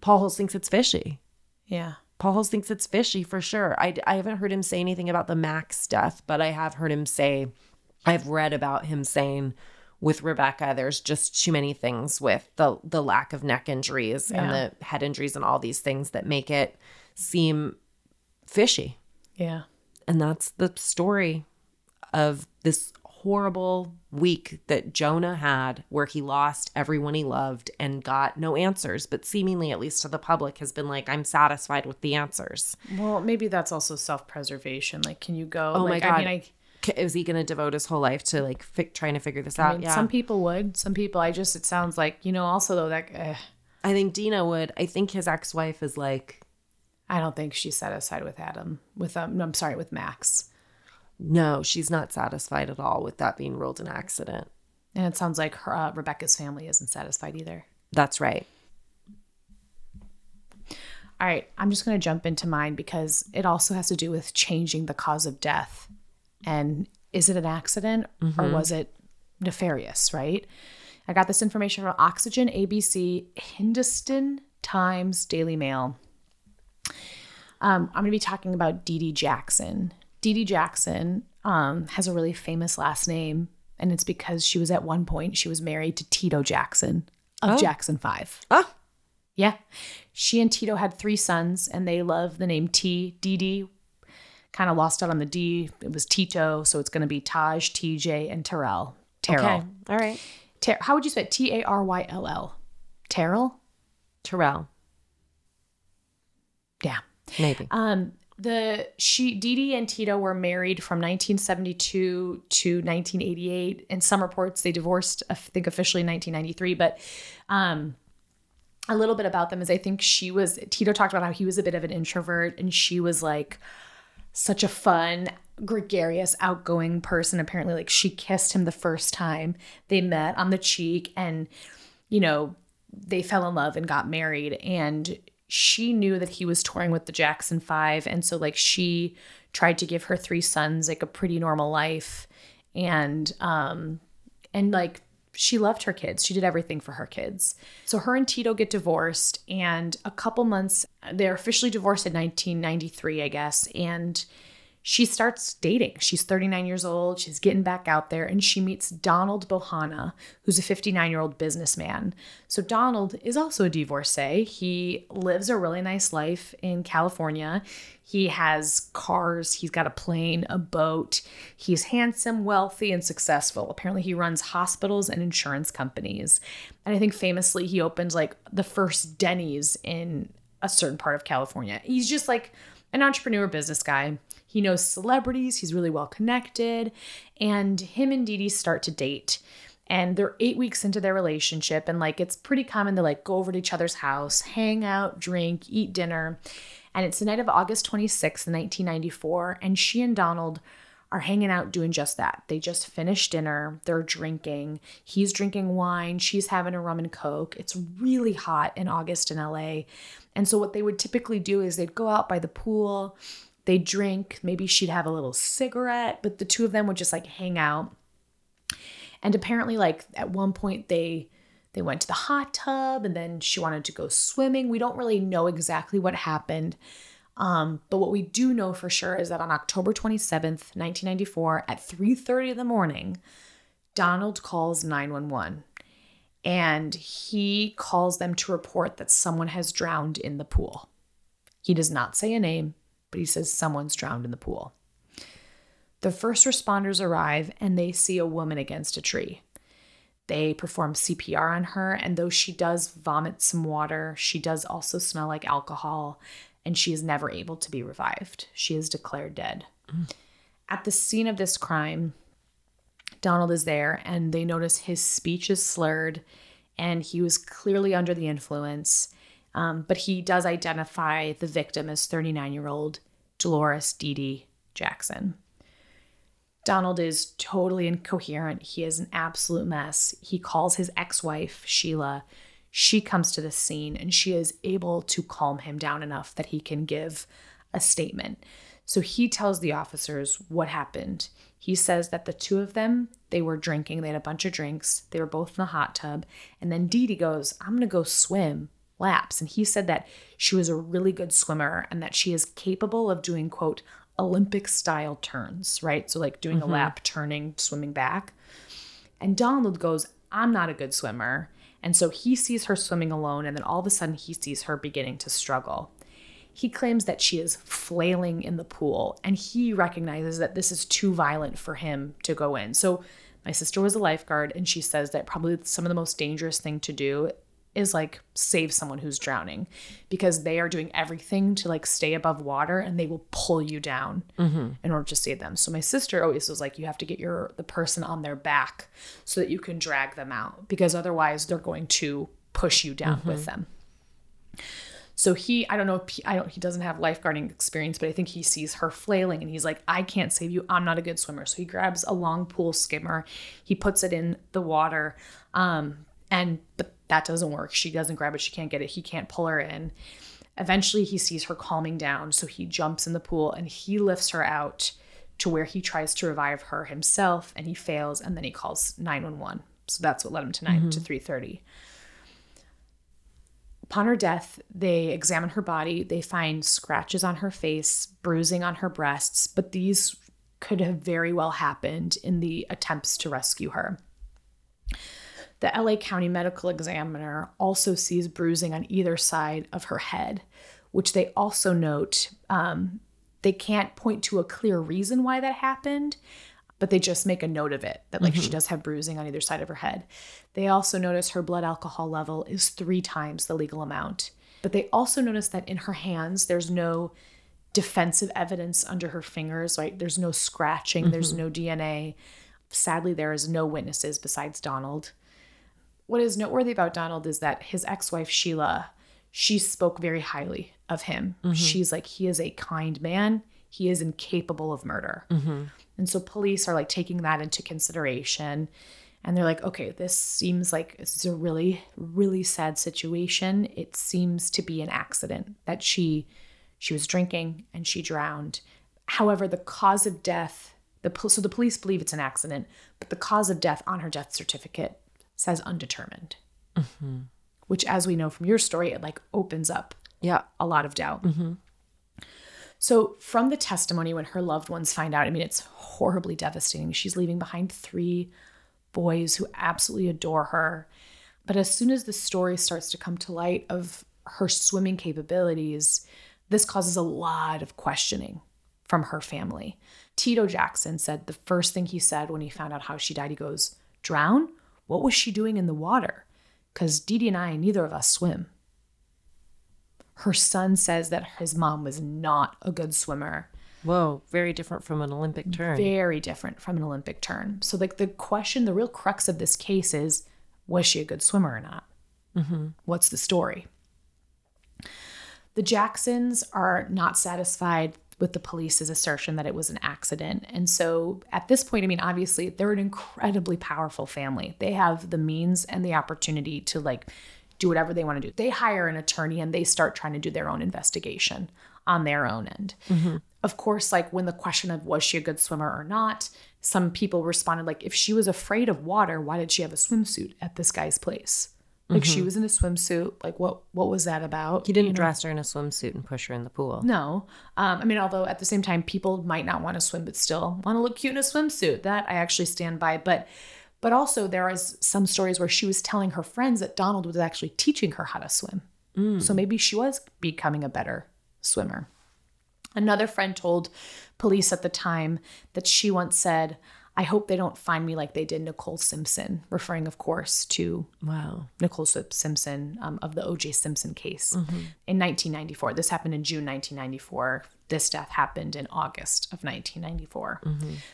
Paul Holes thinks it's fishy. Yeah. Paul Holes thinks it's fishy for sure. I, I haven't heard him say anything about the Max death, but I have heard him say, I've read about him saying with Rebecca, there's just too many things with the the lack of neck injuries and the head injuries and all these things that make it seem fishy. Yeah. And that's the story of this horrible week that Jonah had where he lost everyone he loved and got no answers, but seemingly, at least to the public, has been like, I'm satisfied with the answers. Well, maybe that's also self-preservation. Like, can you go? Oh like, my God. I mean, I Is he going to devote his whole life to like fi- trying to figure this I out? mean, yeah. some people would. Some people, I just, it sounds like, you know, also though, that uh, I think Dina would. I think his ex wife is like, I don't think she's satisfied with Adam, with, um, I'm sorry, with Max. no, she's not satisfied at all with that being ruled an accident. And it sounds like her, uh, Rebecca's family isn't satisfied either. That's right. All right, I'm just going to jump into mine because it also has to do with changing the cause of death. And is it an accident or was it nefarious, right? I got this information from Oxygen, ABC, Hindustan Times, Daily Mail. Um, I'm going to be talking about Dee Dee Jackson. Dee Dee Jackson um, has a really famous last name, and it's because she was at one point she was married to Tito Jackson of Jackson Five. Oh, Yeah. She and Tito had three sons and they love the name T. Dee Dee. Kind of lost out on the D. It was Tito. So it's going to be Taj, TJ, and Taryll. Taryll. okay. All right. Ter- How would you say it? T A R Y L L? Taryll? Taryll, Yeah. maybe. Um, the she Dee Dee and Tito were married from 1972 to 1988. In some reports, they divorced. I think officially in 1993. But um, a little bit about them is I think she was Tito talked about how he was a bit of an introvert and she was like such a fun, gregarious, outgoing person. Apparently, like she kissed him the first time they met on the cheek and you know, they fell in love and got married. And she knew that he was touring with the Jackson 5 and so like she tried to give her three sons like a pretty normal life. And um and like she loved her kids. She did everything for her kids. So her and Tito get divorced and a couple months they're officially divorced in 1993, I guess, and she starts dating. She's 39 years old. She's getting back out there and she meets Donald Bohana, who's a 59 year old businessman. So, Donald is also a divorcee. He lives a really nice life in California. He has cars, he's got a plane, a boat. He's handsome, wealthy, and successful. Apparently, he runs hospitals and insurance companies. And I think famously, he opened like the first Denny's in a certain part of California. He's just like an entrepreneur business guy. He knows celebrities, he's really well connected, and him and Dee Dee start to date. And they're eight weeks into their relationship, and like it's pretty common to like go over to each other's house, hang out, drink, eat dinner. And it's the night of August 26th, 1994, and she and Donald are hanging out doing just that. They just finished dinner, they're drinking. He's drinking wine, she's having a rum and coke. It's really hot in August in LA. And so, what they would typically do is they'd go out by the pool, they'd drink, maybe she'd have a little cigarette, but the two of them would just like hang out. And apparently, like at one point, they they went to the hot tub and then she wanted to go swimming. We don't really know exactly what happened. Um, but what we do know for sure is that on October 27th, 1994, at 3:30 in the morning, Donald calls 911 and he calls them to report that someone has drowned in the pool. He does not say a name, but he says someone's drowned in the pool. The first responders arrive and they see a woman against a tree. They perform CPR on her, and though she does vomit some water, she does also smell like alcohol, and she is never able to be revived. She is declared dead. At the scene of this crime, Donald is there, and they notice his speech is slurred, and he was clearly under the influence. Um, but he does identify the victim as 39 year old Dolores Dee Dee Jackson. Donald is totally incoherent. He is an absolute mess. He calls his ex wife, Sheila. She comes to the scene and she is able to calm him down enough that he can give a statement. So he tells the officers what happened. He says that the two of them, they were drinking. They had a bunch of drinks. They were both in the hot tub. And then Dee Dee goes, I'm to go swim laps. And he said that she was a really good swimmer and that she is capable of doing, quote, Olympic style turns, right? So, like doing a mm-hmm. lap, turning, swimming back. And Donald goes, I'm not a good swimmer. And so he sees her swimming alone. And then all of a sudden, he sees her beginning to struggle. He claims that she is flailing in the pool and he recognizes that this is too violent for him to go in. So, my sister was a lifeguard and she says that probably some of the most dangerous thing to do is like save someone who's drowning because they are doing everything to like stay above water and they will pull you down in order to save them. So my sister always was like, you have to get your the person on their back so that you can drag them out because otherwise they're going to push you down with them. So he, I don't know if he, I don't, he doesn't have lifeguarding experience, but I think he sees her flailing and he's like, I can't save you. I'm not a good swimmer. So he grabs a long pool skimmer, he puts it in the water, um, and but that doesn't work. She doesn't grab it. She can't get it. He can't pull her in. Eventually, he sees her calming down, so he jumps in the pool and he lifts her out to where he tries to revive her himself, and he fails, and then he calls 911. So that's what led him to 9 mm-hmm. to 3:30. Upon her death, they examine her body. They find scratches on her face, bruising on her breasts, but these could have very well happened in the attempts to rescue her. The LA County Medical Examiner also sees bruising on either side of her head, which they also note um, they can't point to a clear reason why that happened, but they just make a note of it that like she does have bruising on either side of her head. They also notice her blood alcohol level is three times the legal amount. But they also notice that in her hands, there's no defensive evidence under her fingers, right? There's no scratching, there's no DNA. Sadly, there is no witnesses besides Donald. What is noteworthy about Donald is that his ex-wife Sheila, she spoke very highly of him. Mm-hmm. She's like, he is a kind man. He is incapable of murder. Mm-hmm. And so police are like taking that into consideration. And they're like, okay, this seems like this is a really, really sad situation. It seems to be an accident that she she was drinking and she drowned. However, the cause of death, the so the police believe it's an accident, but the cause of death on her death certificate says undetermined. Mm-hmm. Which, as we know from your story, it like opens up Yeah. a lot of doubt. Mm-hmm. So, from the testimony, when her loved ones find out, I mean, it's horribly devastating. She's leaving behind three boys who absolutely adore her. But as soon as the story starts to come to light of her swimming capabilities, this causes a lot of questioning from her family. Tito Jackson said the first thing he said when he found out how she died, he goes, Drown? What was she doing in the water? Because Dee Dee and I, neither of us swim. Her son says that his mom was not a good swimmer. Whoa. Very different from an Olympic turn. Very different from an Olympic turn. So, like, the question, the real crux of this case is was she a good swimmer or not? Mm-hmm. What's the story? The Jacksons are not satisfied with the police's assertion that it was an accident. And so at this point, I mean, obviously, they're an incredibly powerful family. They have the means and the opportunity to like do whatever they want to do. They hire an attorney and they start trying to do their own investigation on their own end. Mm-hmm. Of course, like when the question of was she a good swimmer or not, some people responded like if she was afraid of water, why did she have a swimsuit at this guy's place? Like she was in a swimsuit. Like what what was that about? He didn't dress her in a swimsuit and push her in the pool. No. Um, I mean, although at the same time, people might not want to swim, but still want to look cute in a swimsuit. That I actually stand by. But but also there is some stories where she was telling her friends that Donald was actually teaching her how to swim. So maybe she was becoming a better swimmer. Another friend told police at the time that she once said, I hope they don't find me like they did Nicole Simpson, referring, of course, to Wow. Nicole Simpson um, of the O.J. Simpson case in 1994. This happened in June 1994. This death happened in August of 1994.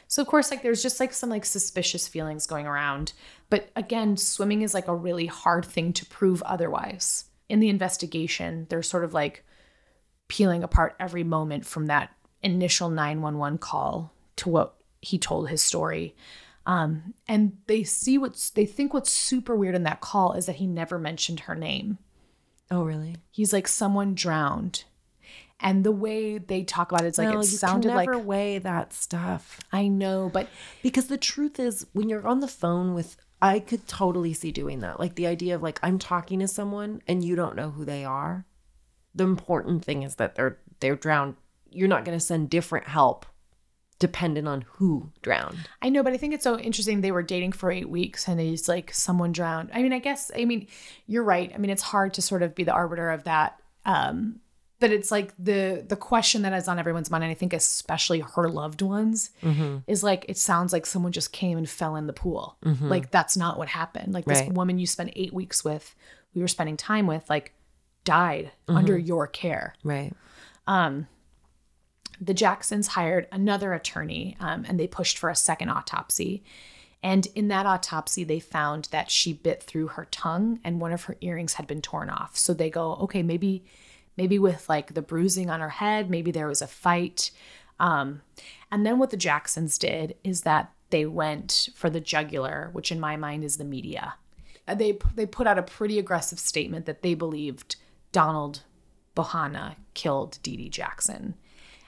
So of course, like there's just like some like suspicious feelings going around. But again, swimming is like a really hard thing to prove otherwise. In the investigation, they're sort of like peeling apart every moment from that initial 911 call to what he told his story. Um, and they see what's they think what's super weird in that call is that he never mentioned her name. Oh, really? He's like someone drowned. And the way they talk about it, it's like Well, it you sounded can never like weigh that stuff I know, but because the truth is, when you're on the phone with, I could totally see doing that. Like the idea of like I'm talking to someone and you don't know who they are. The important thing is that they're they're drowned. You're not going to send different help dependent on who drowned. I know, but I think it's so interesting. They were dating for eight weeks and he's like, someone drowned. I mean, I guess, I mean, you're right. I mean, it's hard to sort of be the arbiter of that. Um, but it's like the the question that is on everyone's mind, and I think especially her loved ones, mm-hmm. is like it sounds like someone just came and fell in the pool. Mm-hmm. Like that's not what happened. Like this Right. woman you spent eight weeks with we were spending time with like died mm-hmm. under your care Right. Um, the Jacksons hired another attorney um, and they pushed for a second autopsy. And in that autopsy, they found that she bit through her tongue and one of her earrings had been torn off. So they go, okay, maybe, maybe with like the bruising on her head, maybe there was a fight. Um, and then what the Jacksons did is that they went for the jugular, which in my mind is the media. Uh, They they put out a pretty aggressive statement that they believed Donald Bohana killed Dee Dee Jackson.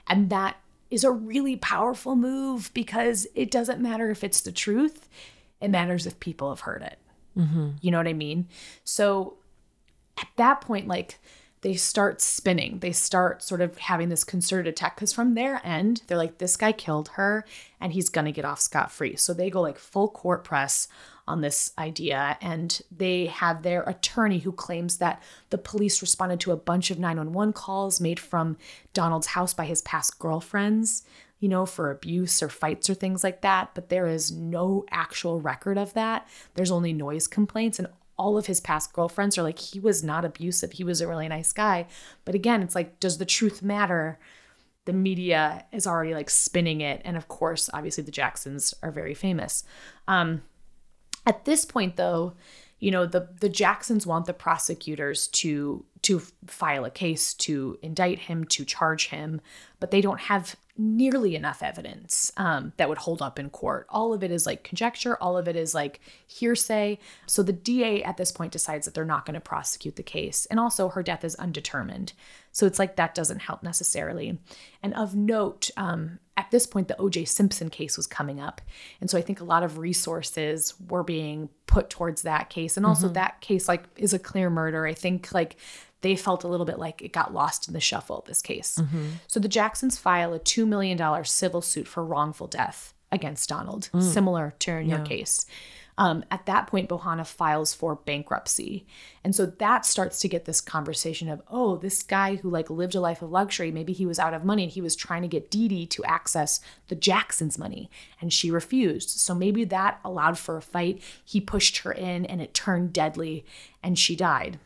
And that is a really powerful move because it doesn't matter if it's the truth, it matters if people have heard it. Mm-hmm. You know what I mean? So at that point, like they start spinning. They start sort of having this concerted attack because from their end, they're like, this guy killed her and he's gonna get off scot free. So they go like full court press on this idea and they have their attorney who claims that the police responded to a bunch of 911 calls made from Donald's house by his past girlfriends, you know, for abuse or fights or things like that. But there is no actual record of that. There's only noise complaints and all of his past girlfriends are like, he was not abusive. He was a really nice guy. But again, it's like, does the truth matter? The media is already like spinning it. And of course, obviously, the Jacksons are very famous. Um, at this point, though, you know the the Jacksons want the prosecutors to to file a case to indict him to charge him, but they don't have nearly enough evidence um, that would hold up in court. All of it is like conjecture. All of it is like hearsay. So the DA at this point decides that they're not going to prosecute the case, and also her death is undetermined. So it's like that doesn't help necessarily. And of note, um, at this point, the O.J. Simpson case was coming up, and so I think a lot of resources were being put towards that case, and also mm-hmm. that case like is a clear murder. I think like they felt a little bit like it got lost in the shuffle. This case, mm-hmm. so the Jacksons file a two million dollar civil suit for wrongful death against Donald, mm. similar to in your case. Um, at that point, Bohana files for bankruptcy. And so that starts to get this conversation of, oh, this guy who like lived a life of luxury, maybe he was out of money and he was trying to get Dee Dee to access the Jacksons' money and she refused. So maybe that allowed for a fight. He pushed her in and it turned deadly and she died.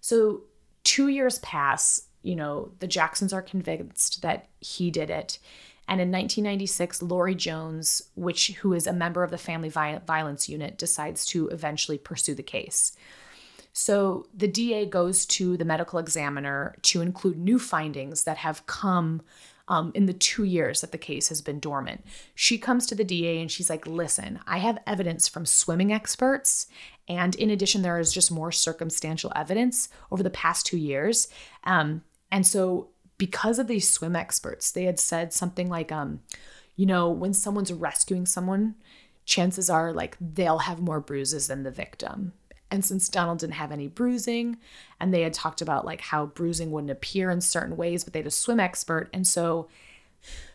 So two years pass, you know, the Jacksons are convinced that he did it. And in 1996, Lori Jones, which who is a member of the Family Violence Unit, decides to eventually pursue the case. So the DA goes to the medical examiner to include new findings that have come um, in the two years that the case has been dormant. She comes to the DA and she's like, listen, I have evidence from swimming experts. And in addition, there is just more circumstantial evidence over the past two years. Um, and so, because of these swim experts, they had said something like, um, you know, when someone's rescuing someone, chances are like they'll have more bruises than the victim. And since Donald didn't have any bruising, and they had talked about like how bruising wouldn't appear in certain ways, but they had a swim expert. And so,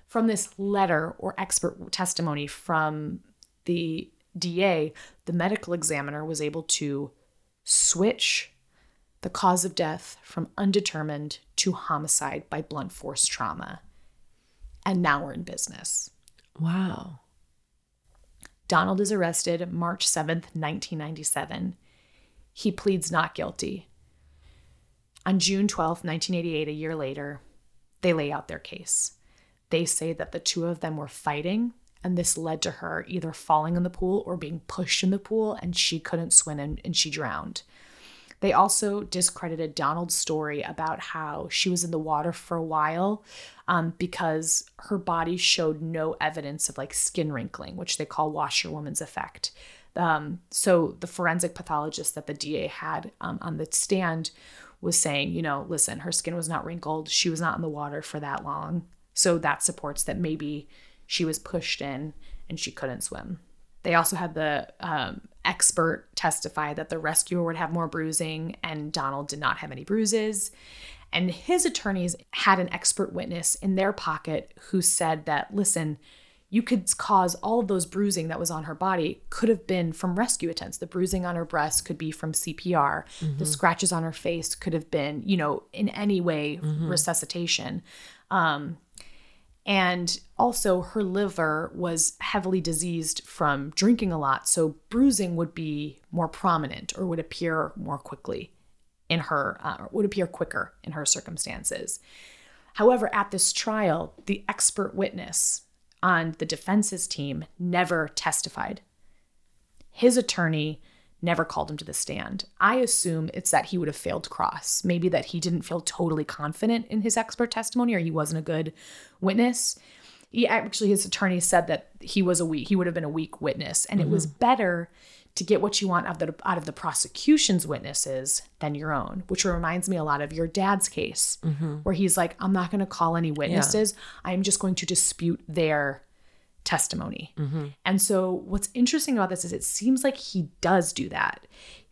from this letter or expert testimony from the DA, the medical examiner was able to switch the cause of death from undetermined to homicide by blunt force trauma. And now we're in business. Wow. Donald is arrested March 7th, 1997. He pleads not guilty. On June 12th, 1988, a year later, they lay out their case. They say that the two of them were fighting, and this led to her either falling in the pool or being pushed in the pool, and she couldn't swim and, and she drowned. They also discredited Donald's story about how she was in the water for a while um, because her body showed no evidence of like skin wrinkling, which they call washerwoman's effect. Um, so the forensic pathologist that the DA had um, on the stand was saying, you know, listen, her skin was not wrinkled. She was not in the water for that long. So that supports that maybe she was pushed in and she couldn't swim. They also had the um, expert testify that the rescuer would have more bruising and Donald did not have any bruises. And his attorneys had an expert witness in their pocket who said that, listen, you could cause all of those bruising that was on her body could have been from rescue attempts. The bruising on her breast could be from CPR. The scratches on her face could have been, you know, in any way resuscitation. Um, And also, her liver was heavily diseased from drinking a lot. So, bruising would be more prominent or would appear more quickly in her, uh, would appear quicker in her circumstances. However, at this trial, the expert witness on the defense's team never testified. His attorney never called him to the stand. I assume it's that he would have failed cross. Maybe that he didn't feel totally confident in his expert testimony or he wasn't a good witness. He actually his attorney said that he was a weak he would have been a weak witness and it was mm-hmm. better to get what you want out of, the, out of the prosecution's witnesses than your own, which reminds me a lot of your dad's case, mm-hmm. where he's like, I'm not going to call any witnesses. I'm just going to dispute their testimony. And so, what's interesting about this is it seems like he does do that.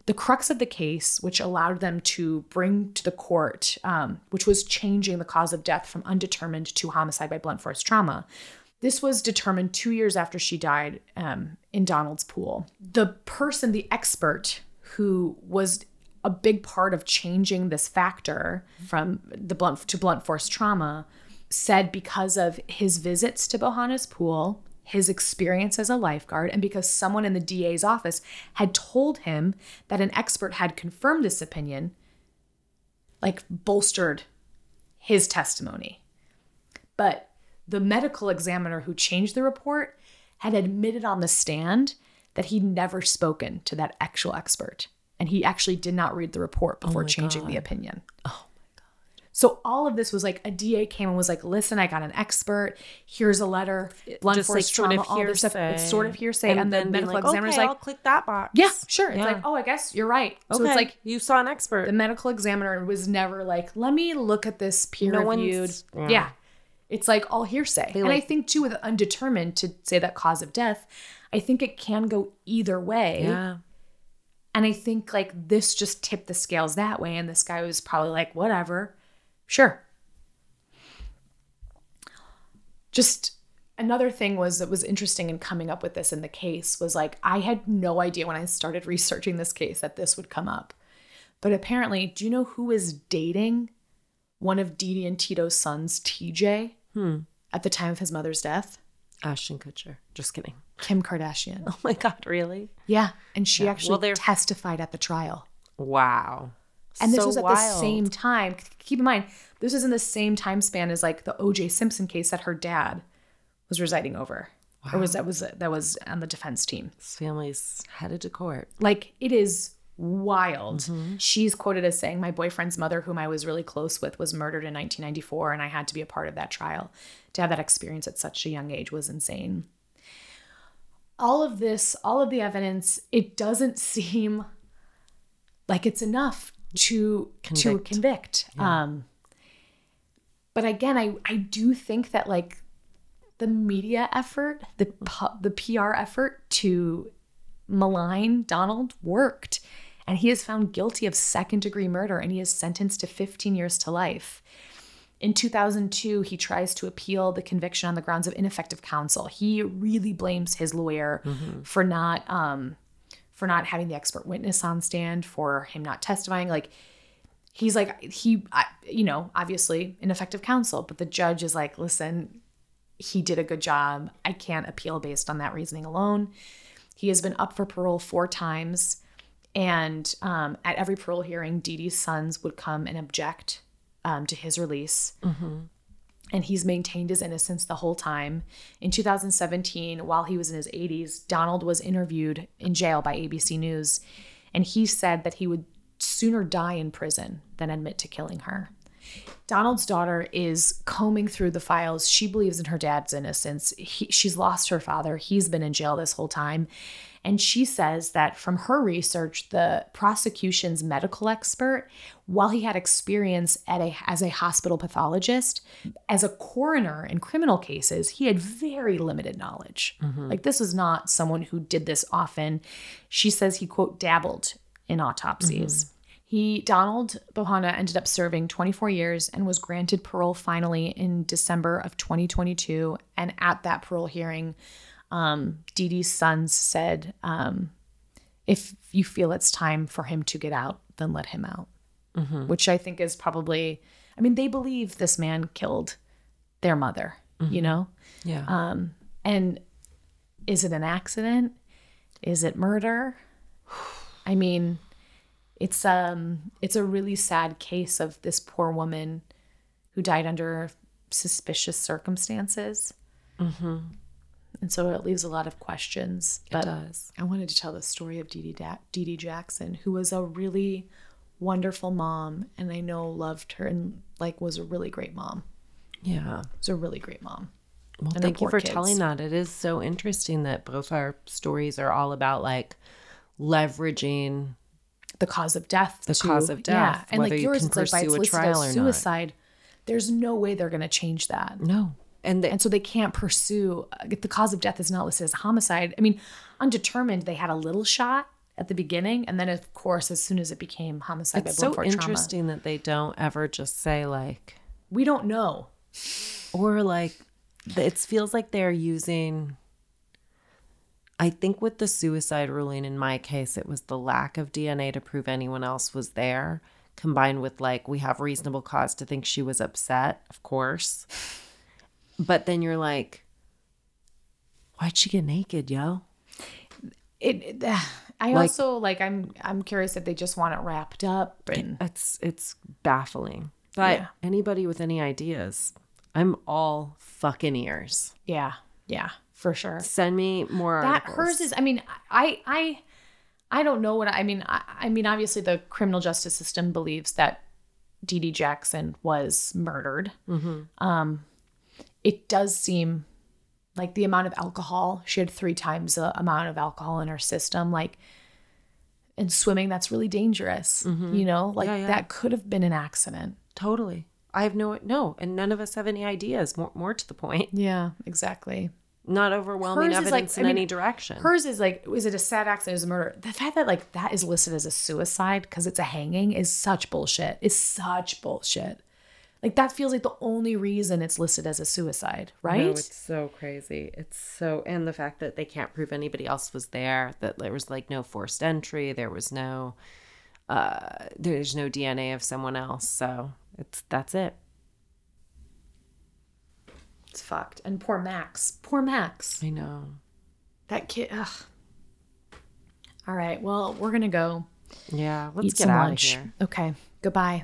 The crux of the case, which allowed them to bring to the court, um, which was changing the cause of death from undetermined to homicide by blunt force trauma, this was determined two years after she died um, in Donald's pool. The person, the expert who was a big part of changing this factor from the blunt to blunt force trauma said because of his visits to Bohana's pool, his experience as a lifeguard, and because someone in the DA's office had told him that an expert had confirmed this opinion, like bolstered his testimony. But the medical examiner who changed the report had admitted on the stand that he'd never spoken to that actual expert. And he actually did not read the report before changing the opinion. Oh God. So all of this was like a DA came and was like, listen, I got an expert. Here's a letter. Blunt Just, force like, sort trauma, of all this stuff. It's sort of hearsay. And, the then being medical like, examiner's okay, like, I'll click that box. yeah, sure. It's Yeah. like, oh, I guess you're right. So okay. it's like you saw an expert. the medical examiner was never like, let me look at this peer No reviewed. yeah. yeah. It's like all hearsay. and I think too, with undetermined to say that cause of death, I think it can go either way. yeah. And I think like this just tipped the scales that way. And this guy was probably like, whatever, sure. Just another thing was that was interesting in coming up with this in the case was like, I had no idea when I started researching this case that this would come up. But apparently, do you know who is dating one of Dee Dee and Tito's sons, TJ, hmm. at the time of his mother's death? Ashton Kutcher. Just kidding. Kim Kardashian. [LAUGHS] Oh my God, really? Yeah. And she actually Well, testified at the trial. Wow. And this So was at the same time. Keep in mind, this is in the same time span as like the O.J. Simpson case that her dad was residing over, or was that was that was on the defense team. This family's headed to court. Like it is wild. Mm-hmm. She's quoted as saying, "My boyfriend's mother, whom I was really close with, was murdered in 1994, and I had to be a part of that trial. To have that experience at such a young age was insane." All of this, all of the evidence, it doesn't [LAUGHS] seem like it's enough to to Convict. convict. Um, but again, I I do think that like the media effort, the the PR effort to malign Donald worked, and he is found guilty of second degree murder, and he is sentenced to 15 years to life. In 2002, he tries to appeal the conviction on the grounds of ineffective counsel. He really blames his lawyer for not um, for not having the expert witness on stand, for him not testifying. Like he's like he, you know, obviously ineffective counsel, but the judge is like, listen, he did a good job. I can't appeal based on that reasoning alone. He has been up for parole four times, and um, at every parole hearing, Dee Dee's sons would come and object um, to his release. And he's maintained his innocence the whole time. In 2017, while he was in his 80s, Donald was interviewed in jail by ABC News, and he said that he would sooner die in prison than admit to killing her. Donald's daughter is combing through the files. She believes in her dad's innocence. He, she's lost her father. He's been in jail this whole time. And she says that from her research, the prosecution's medical expert, while he had experience at a, as a hospital pathologist, as a coroner in criminal cases, he had very limited knowledge. Mm-hmm. Like, this was not someone who did this often. She says he, quote, dabbled in autopsies. Mm-hmm. He, Donald Bohana, ended up serving 24 years and was granted parole finally in December of 2022. And at that parole hearing, um, Dee Dee's sons said, um, if you feel it's time for him to get out, then let him out. Which I think is probably, I mean, they believe this man killed their mother. you know? Yeah. Um, and is it an accident? Is it murder? [SIGHS] I mean, it's um it's a really sad case of this poor woman who died under suspicious circumstances. And so it leaves a lot of questions. it But does. I wanted to tell the story of Dee Dee, da- Dee Dee Jackson, who was a really wonderful mom, and I know loved her and like was a really great mom. Yeah. Was a really great mom. Well, And thank you for kids. telling that. It is so interesting that both our stories are all about like leveraging the cause of death. The to- cause of death. Yeah, and like you yours, it's like by it's a listed trial as or not. suicide. There's no way they're going to change that, no. And the, and so they can't pursue. uh, The cause of death is not listed as homicide. I mean, undetermined. They had a little shot at the beginning, and then of course, as soon as it became homicide it's by so force trauma, interesting that they don't ever just say like we don't know. or like it feels like they're using I think with the suicide ruling in my case it was the lack of DNA to prove anyone else was there combined with like we have reasonable cause to think she was upset, of course. [LAUGHS] But then you're like why'd she get naked, yo? It. it- uh, I Like- also like. I'm. I'm curious if they just want it wrapped up and. It's it's baffling. But Yeah. anybody with any ideas, I'm all fucking ears. Yeah. Yeah. For sure. Send me more that articles. hers is i mean i i i don't know what i mean I, I mean obviously the criminal justice system believes that Dee Dee Jackson was murdered um it does seem like the amount of alcohol she had three times the amount of alcohol in her system like and swimming that's really dangerous you know like Yeah, yeah. that could have been an accident Totally. I have no no, and none of us have any ideas. More, more to the point, yeah exactly not overwhelming Hers evidence like- in I mean, any direction. Hers is like, is it a sad accident? Is it a murder? The fact that like that is listed as a suicide because it's a hanging is such bullshit. Is such bullshit. Like that feels like the only reason it's listed as a suicide, right? No, it's so crazy. It's so, and the fact that they can't prove anybody else was there. That there was like no forced entry. There was no, uh, there's no DNA of someone else. So it's that's it. It's fucked. And poor Max. Poor Max. I know. That kid. Ugh. All right. Well, we're gonna go Yeah, let's eat get some out lunch. of here. Okay. Goodbye.